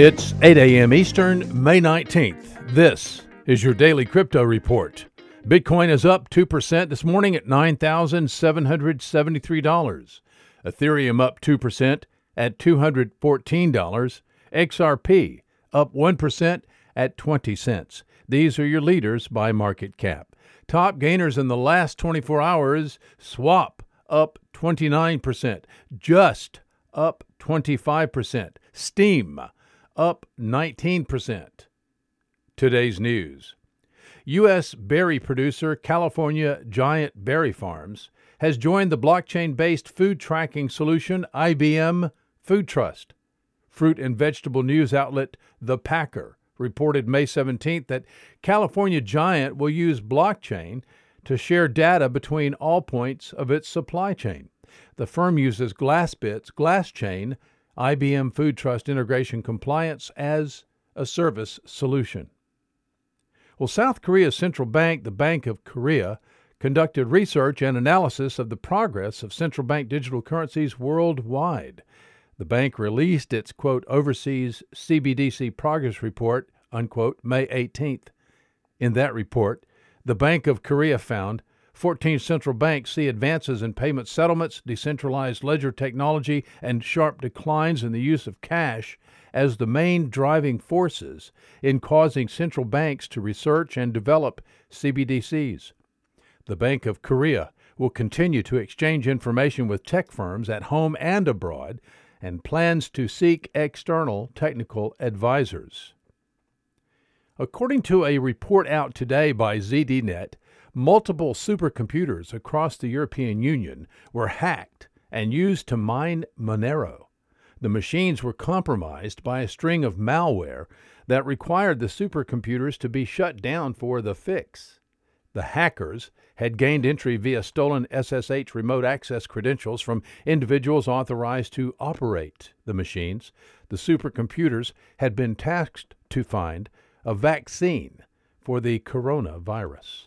It's 8 a.m. Eastern, May 19th. This is your daily crypto report. Bitcoin is up 2% this morning at $9,773. Ethereum up 2% at $214. XRP up 1% at 20 cents. These are your leaders by market cap. Top gainers in the last 24 hours Swap up 29%, Just up 25%, Steem up 19%. Today's news U.S. berry producer California Giant Berry Farms has joined the blockchain based food tracking solution IBM Food Trust. Fruit and vegetable news outlet The Packer reported May 17th that California Giant will use blockchain to share data between all points of its supply chain. The firm uses GlassBit's GlassChain IBM Food Trust Integration Compliance as a service solution. Well, South Korea's central bank, the Bank of Korea, conducted research and analysis of the progress of central bank digital currencies worldwide. The bank released its quote overseas CBDC progress report unquote May 18th. In that report, the Bank of Korea found 14 central banks see advances in payment settlements, decentralized ledger technology, and sharp declines in the use of cash as the main driving forces in causing central banks to research and develop CBDCs. The Bank of Korea will continue to exchange information with tech firms at home and abroad and plans to seek external technical advisors. According to a report out today by ZDNet, multiple supercomputers across the European Union were hacked and used to mine Monero. The machines were compromised by a string of malware that required the supercomputers to be shut down for the fix. The hackers had gained entry via stolen SSH remote access credentials from individuals authorized to operate the machines. The supercomputers had been tasked to find a vaccine for the coronavirus.